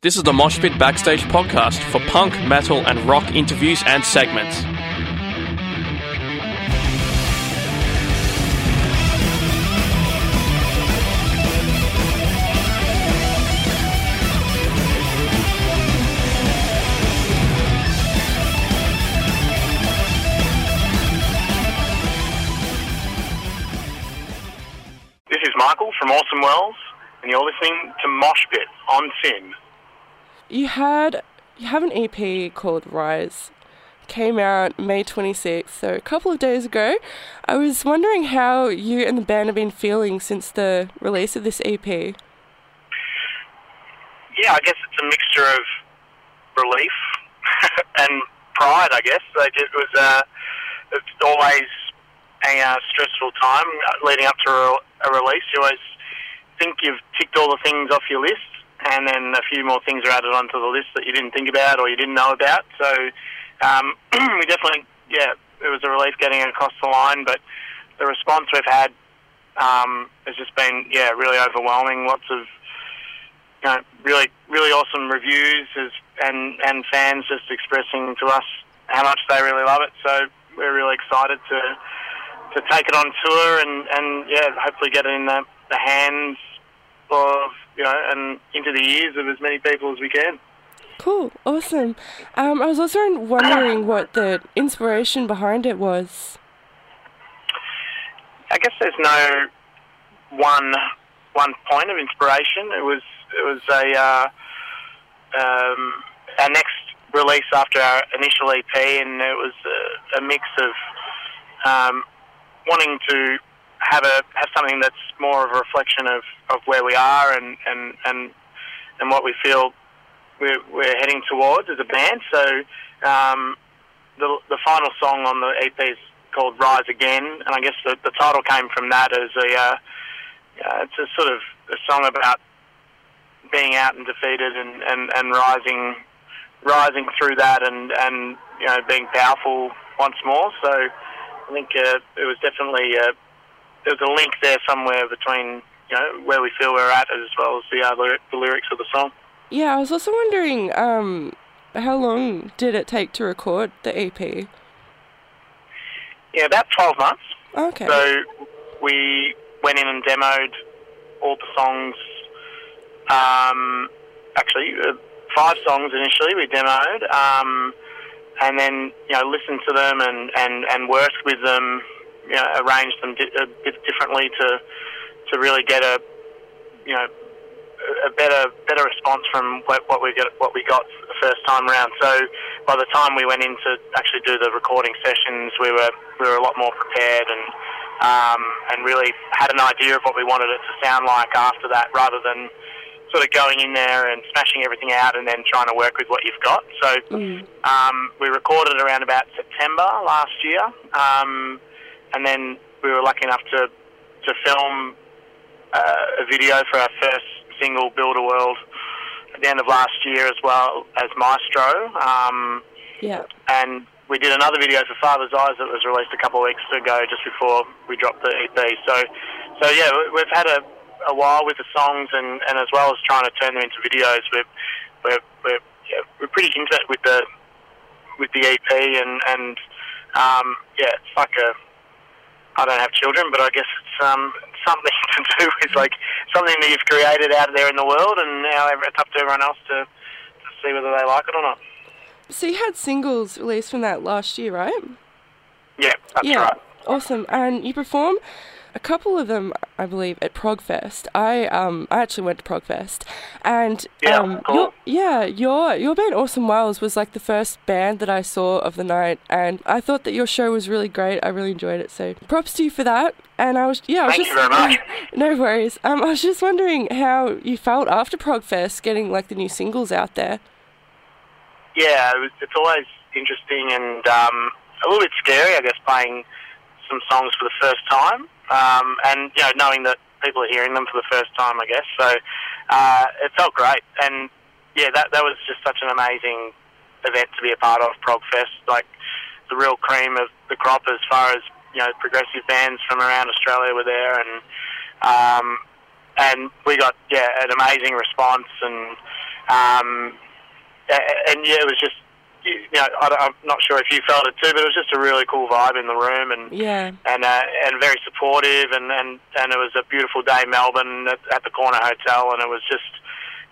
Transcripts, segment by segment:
This is the Mosh Pit Backstage podcast for punk, metal, and rock interviews and segments. This is Michael from Orsome Welles, and you're listening to Mosh Pit on SYN. You had you have an EP called Rise. Came out May 26th, so a couple of days ago. I was wondering how you and the band have been feeling since the release of this EP. Yeah, I guess it's a mixture of relief and pride, I guess. Like it was uh, it's always a uh, stressful time leading up to a, a release. You always think you've ticked all the things off your list, and then a few more things are added onto the list that you didn't think about or you didn't know about. So um, we definitely, yeah, it was a relief getting it across the line, but the response we've had um, has just been, yeah, really overwhelming. Lots of, you know, really, really awesome reviews as, and, and fans just expressing to us how much they really love it. So we're really excited to to take it on tour and, and yeah, hopefully get it in the, the hands of, you know, and into the ears of as many people as we can. Cool, awesome. Um, I was also wondering what the inspiration behind it was. I guess there's no one one point of inspiration. It was it was a uh, um, our next release after our initial EP, and it was a, a mix of um, wanting to have a have something that's more of a reflection of, of where we are and, and, and, and what we feel we're, we're heading towards as a band. So um, the the final song on the EP is called Rise Again, and I guess the, the title came from that as a uh, uh, it's a sort of a song about being out and defeated and, and, and rising rising through that and, and you know being powerful once more. So I think uh, it was definitely uh, there was a link there somewhere between you know where we feel we're at as well as the uh, the lyrics of the song. Yeah, I was also wondering um, how long did it take to record the EP? Yeah, about twelve months. Okay. So we went in and demoed all the songs. Um, actually, uh, five songs initially we demoed, um, and then you know listened to them and, and, and worked with them, you know, arranged them di- a bit differently to to really get a you know a better better response from what, what we got what we got the first time around. So by the time we went in to actually do the recording sessions, we were we were a lot more prepared and um, and really had an idea of what we wanted it to sound like after that, rather than sort of going in there and smashing everything out and then trying to work with what you've got. So um, we recorded around about September last year, um, and then we were lucky enough to to film uh, a video for our first single, Build a World, at the end of last year as well as Maestro. Um, yeah. and we did another video for Father's Eyes that was released a couple of weeks ago, just before we dropped the EP. So, so yeah, we- we've had a, a while with the songs, and, and as well as trying to turn them into videos, we're we're we're, yeah, we're pretty intimate with the with the EP, and and um, yeah, it's like a I don't have children, but I guess it's um, something to do with like something that you've created out there in the world, and now it's up to everyone else to, to see whether they like it or not. So you had singles released from that last year, right? Yeah, that's yeah. right. Awesome. And you perform a couple of them, I believe, at Progfest. I um I actually went to Progfest, and Yeah, um cool. your, yeah your your band Orsome Welles was like the first band that I saw of the night, and I thought that your show was really great. I really enjoyed it. So props to you for that. And I was yeah, I was Thank just you very much. no worries. Um, I was just wondering how you felt after Progfest, getting like the new singles out there. yeah, it was, it's always interesting and um, a little bit scary, I guess, playing some songs for the first time, um, and you know, knowing that people are hearing them for the first time, I guess. So uh, it felt great, and yeah, that that was just such an amazing event to be a part of. Progfest, like the real cream of the crop as far as you know, progressive bands from around Australia were there, and um, and we got yeah an amazing response and Um, and yeah, it was just you know I, I'm not sure if you felt it too, but it was just a really cool vibe in the room and Yeah. and uh, and very supportive and, and and it was a beautiful day in Melbourne at, at the Corner Hotel and it was just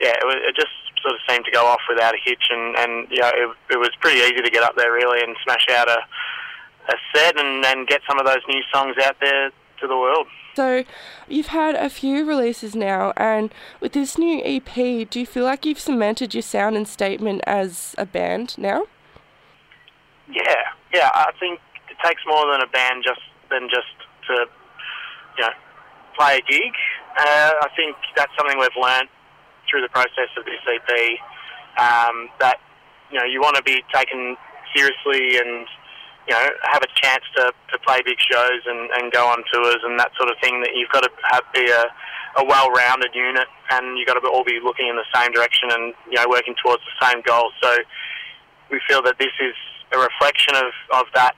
yeah it, was, it just sort of seemed to go off without a hitch and and yeah it, it was pretty easy to get up there really and smash out a a set and and get some of those new songs out there to the world. So, you've had a few releases now, and with this new EP, do you feel like you've cemented your sound and statement as a band now? Yeah, yeah. I think it takes more than a band just than just to you know play a gig. Uh, I think that's something we've learnt through the process of this EP. Um, that you know you want to be taken seriously and you know have a chance to, to play big shows and, and go on tours and that sort of thing. That you've got to have be a, a well-rounded unit and you've got to all be looking in the same direction and you know working towards the same goal. So we feel that this is a reflection of, of that,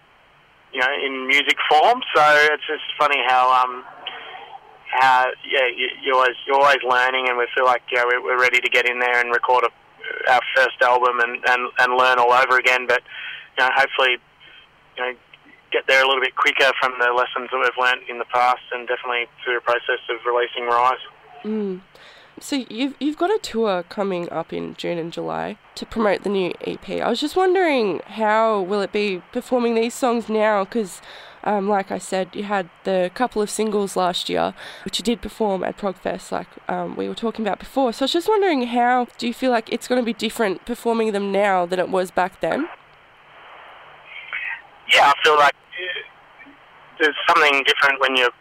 you know, in music form. So it's just funny how, um, how yeah, you, you're always you're always learning, and we feel like you know we're, ready to get in there and record a, our first album and, and, and learn all over again. But you know, hopefully, you know, get there a little bit quicker from the lessons that we've learnt in the past, and definitely through the process of releasing Rise. Mm. So you've you've got a tour coming up in June and July to promote the new EP. I was just wondering how will it be performing these songs now? Because, um, like I said, you had the couple of singles last year, which you did perform at Progfest, like um, we were talking about before. So I was just wondering how do you feel like it's going to be different performing them now than it was back then? Yeah, I feel like there's something different when you're,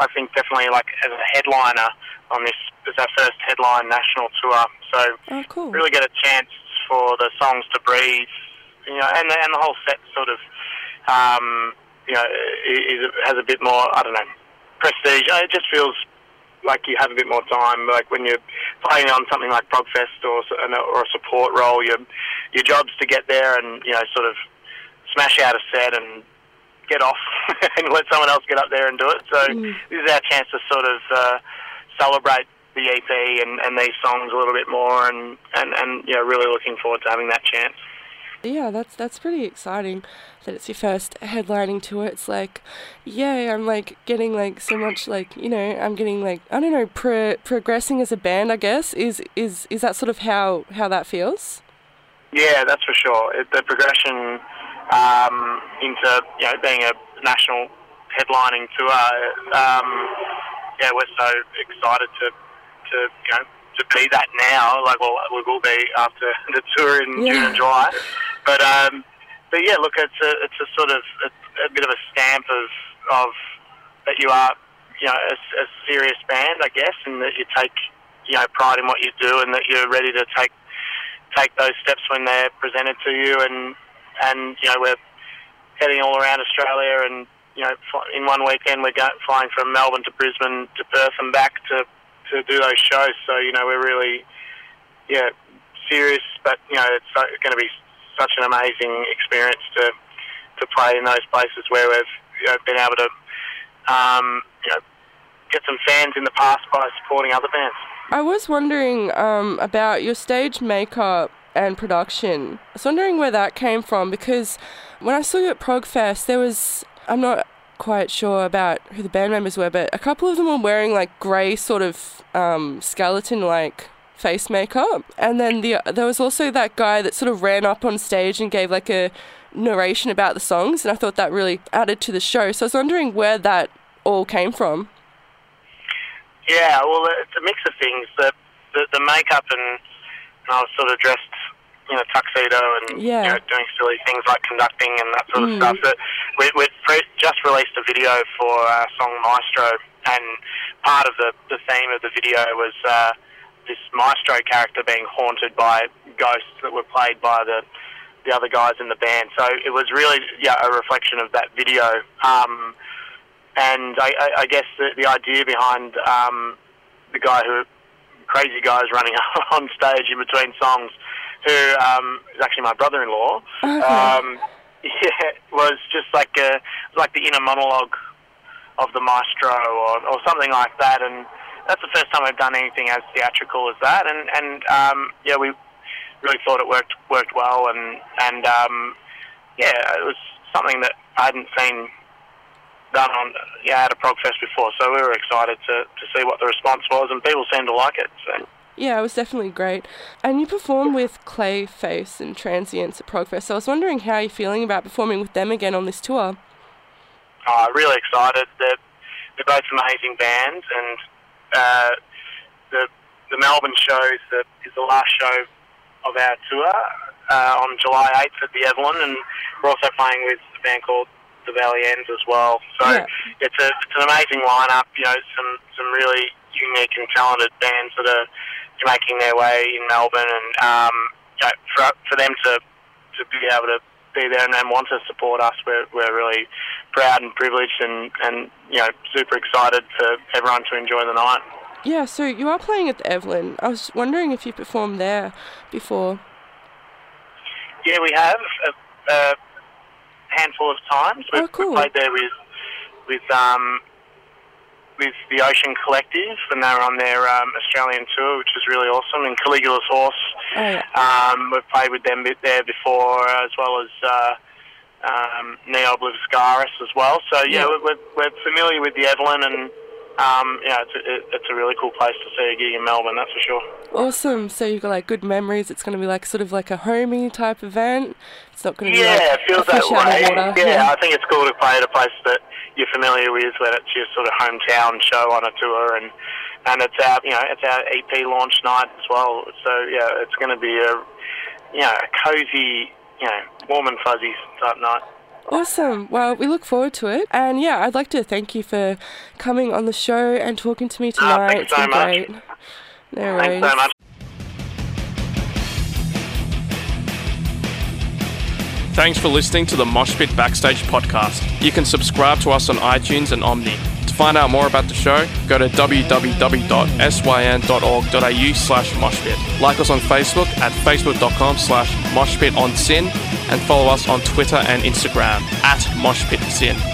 I think definitely like as a headliner on this, it's our first headline national tour. So Oh, cool. really get a chance for the songs to breathe, you know, and, and the whole set sort of, um, you know, is, has a bit more, I don't know, prestige. It just feels like you have a bit more time. Like when you're playing on something like Progfest or or a support role, your your job's to get there and you know sort of smash out a set and get off and let someone else get up there and do it. So Mm. this is our chance to sort of uh, celebrate the EP and, and these songs a little bit more and, and, and you know really looking forward to having that chance. Yeah, that's that's pretty exciting that it's your first headlining tour. It's like, yay, I'm like getting like so much like, you know, I'm getting like I don't know, pro- progressing as a band, I guess. Is is is that sort of how how that feels? Yeah, that's for sure. It, the progression um, into you know being a national headlining tour. Um, yeah, we're so excited to to you know to be that now. Like, well, we will be after the tour in June and July. But um, but yeah, look, it's a it's a sort of a, a bit of a stamp of of that you are you know a, a serious band, I guess, and that you take you know pride in what you do, and that you're ready to take take those steps when they're presented to you. And and you know we're heading all around Australia, and you know in one weekend we're go- flying from Melbourne to Brisbane to Perth and back to to do those shows. So you know we're really yeah serious, but you know it's going to be such an amazing experience to to play in those places where we've you know, been able to um, you know get some fans in the past by supporting other bands. I was wondering um, about your stage makeup and production. I was wondering where that came from because when I saw you at Progfest, there was I'm not quite sure about who the band members were, but a couple of them were wearing like grey sort of um, skeleton like face makeup, and then the there was also that guy that sort of ran up on stage and gave like a narration about the songs, and I thought that really added to the show. So I was wondering where that all came from. Yeah, well, it's a mix of things. The the, the makeup and I was sort of dressed, you know, tuxedo and Yeah. you know, doing silly things like conducting and that sort of Mm. stuff. But we we pre- just released a video for our song Maestro, and part of the the theme of the video was uh, this Maestro character being haunted by ghosts that were played by the the other guys in the band. So it was really yeah a reflection of that video. Um, and I, I, I guess the, the idea behind um, the guy who, crazy guy is running on stage in between songs, who um, is actually my brother-in-law, Okay. um, yeah, was just like a, like the inner monologue of the maestro or, or something like that. And that's the first time I've done anything as theatrical as that, and and um, yeah, we really thought it worked worked well, and and um, yeah, it was something that I hadn't seen done on yeah at a progfest before, so we were excited to, to see what the response was, and people seemed to like it. So. Yeah, it was definitely great. And you performed with Clayface and Transients at Progfest, so I was wondering how you're feeling about performing with them again on this tour. Oh, really excited. They're, they're both amazing bands, and uh, the the Melbourne show is the, is the last show of our tour uh, on July 8th at the Evelyn, and we're also playing with a band called the Valley Ends as well. So Yeah. it's a it's an amazing lineup. You know, some some really unique and talented bands that are making their way in Melbourne, and um, you know, for for them to to be able to be there and, and want to support us, we're we're really proud and privileged, and and you know super excited for everyone to enjoy the night. Yeah, so you are playing at the Evelyn. I was wondering if you performed there before. Yeah, we have a, a handful of times. We've, Oh, cool. we've played there with with um, with the Ocean Collective, and they were on their um, Australian tour, which was really awesome. And Caligula's Horse, Oh, yeah. um, we've played with them there before, as well as uh, um, Ne Obliviscaris as well. So Yeah. yeah, we're, we're, we're familiar with the Evelyn, and um, yeah, it's a, it, it's a really cool place to see a gig in Melbourne. That's for sure. Awesome. So you've got like good memories. It's going to be like sort of like a homey type event. It's not going to be Yeah, like it feels a fish that out way. of water. Yeah, I think it's cool to play at a place that you're familiar with, when it's your sort of hometown show on a tour, and and it's our you know it's our EP launch night as well. So yeah, it's going to be a you know a cozy you know warm and fuzzy type night. Awesome. Well, we look forward to it. And yeah, I'd like to thank you for coming on the show and talking to me ah, tonight. thanks it's so been much. great. No worries. Thanks so much. Thanks for listening to the Moshpit Backstage podcast. You can subscribe to us on iTunes and Omni. To find out more about the show, go to www.syn.org.au slash moshpit. Like us on Facebook at facebook.com slash moshpitonsyn and follow us on Twitter and Instagram at moshpitsyn.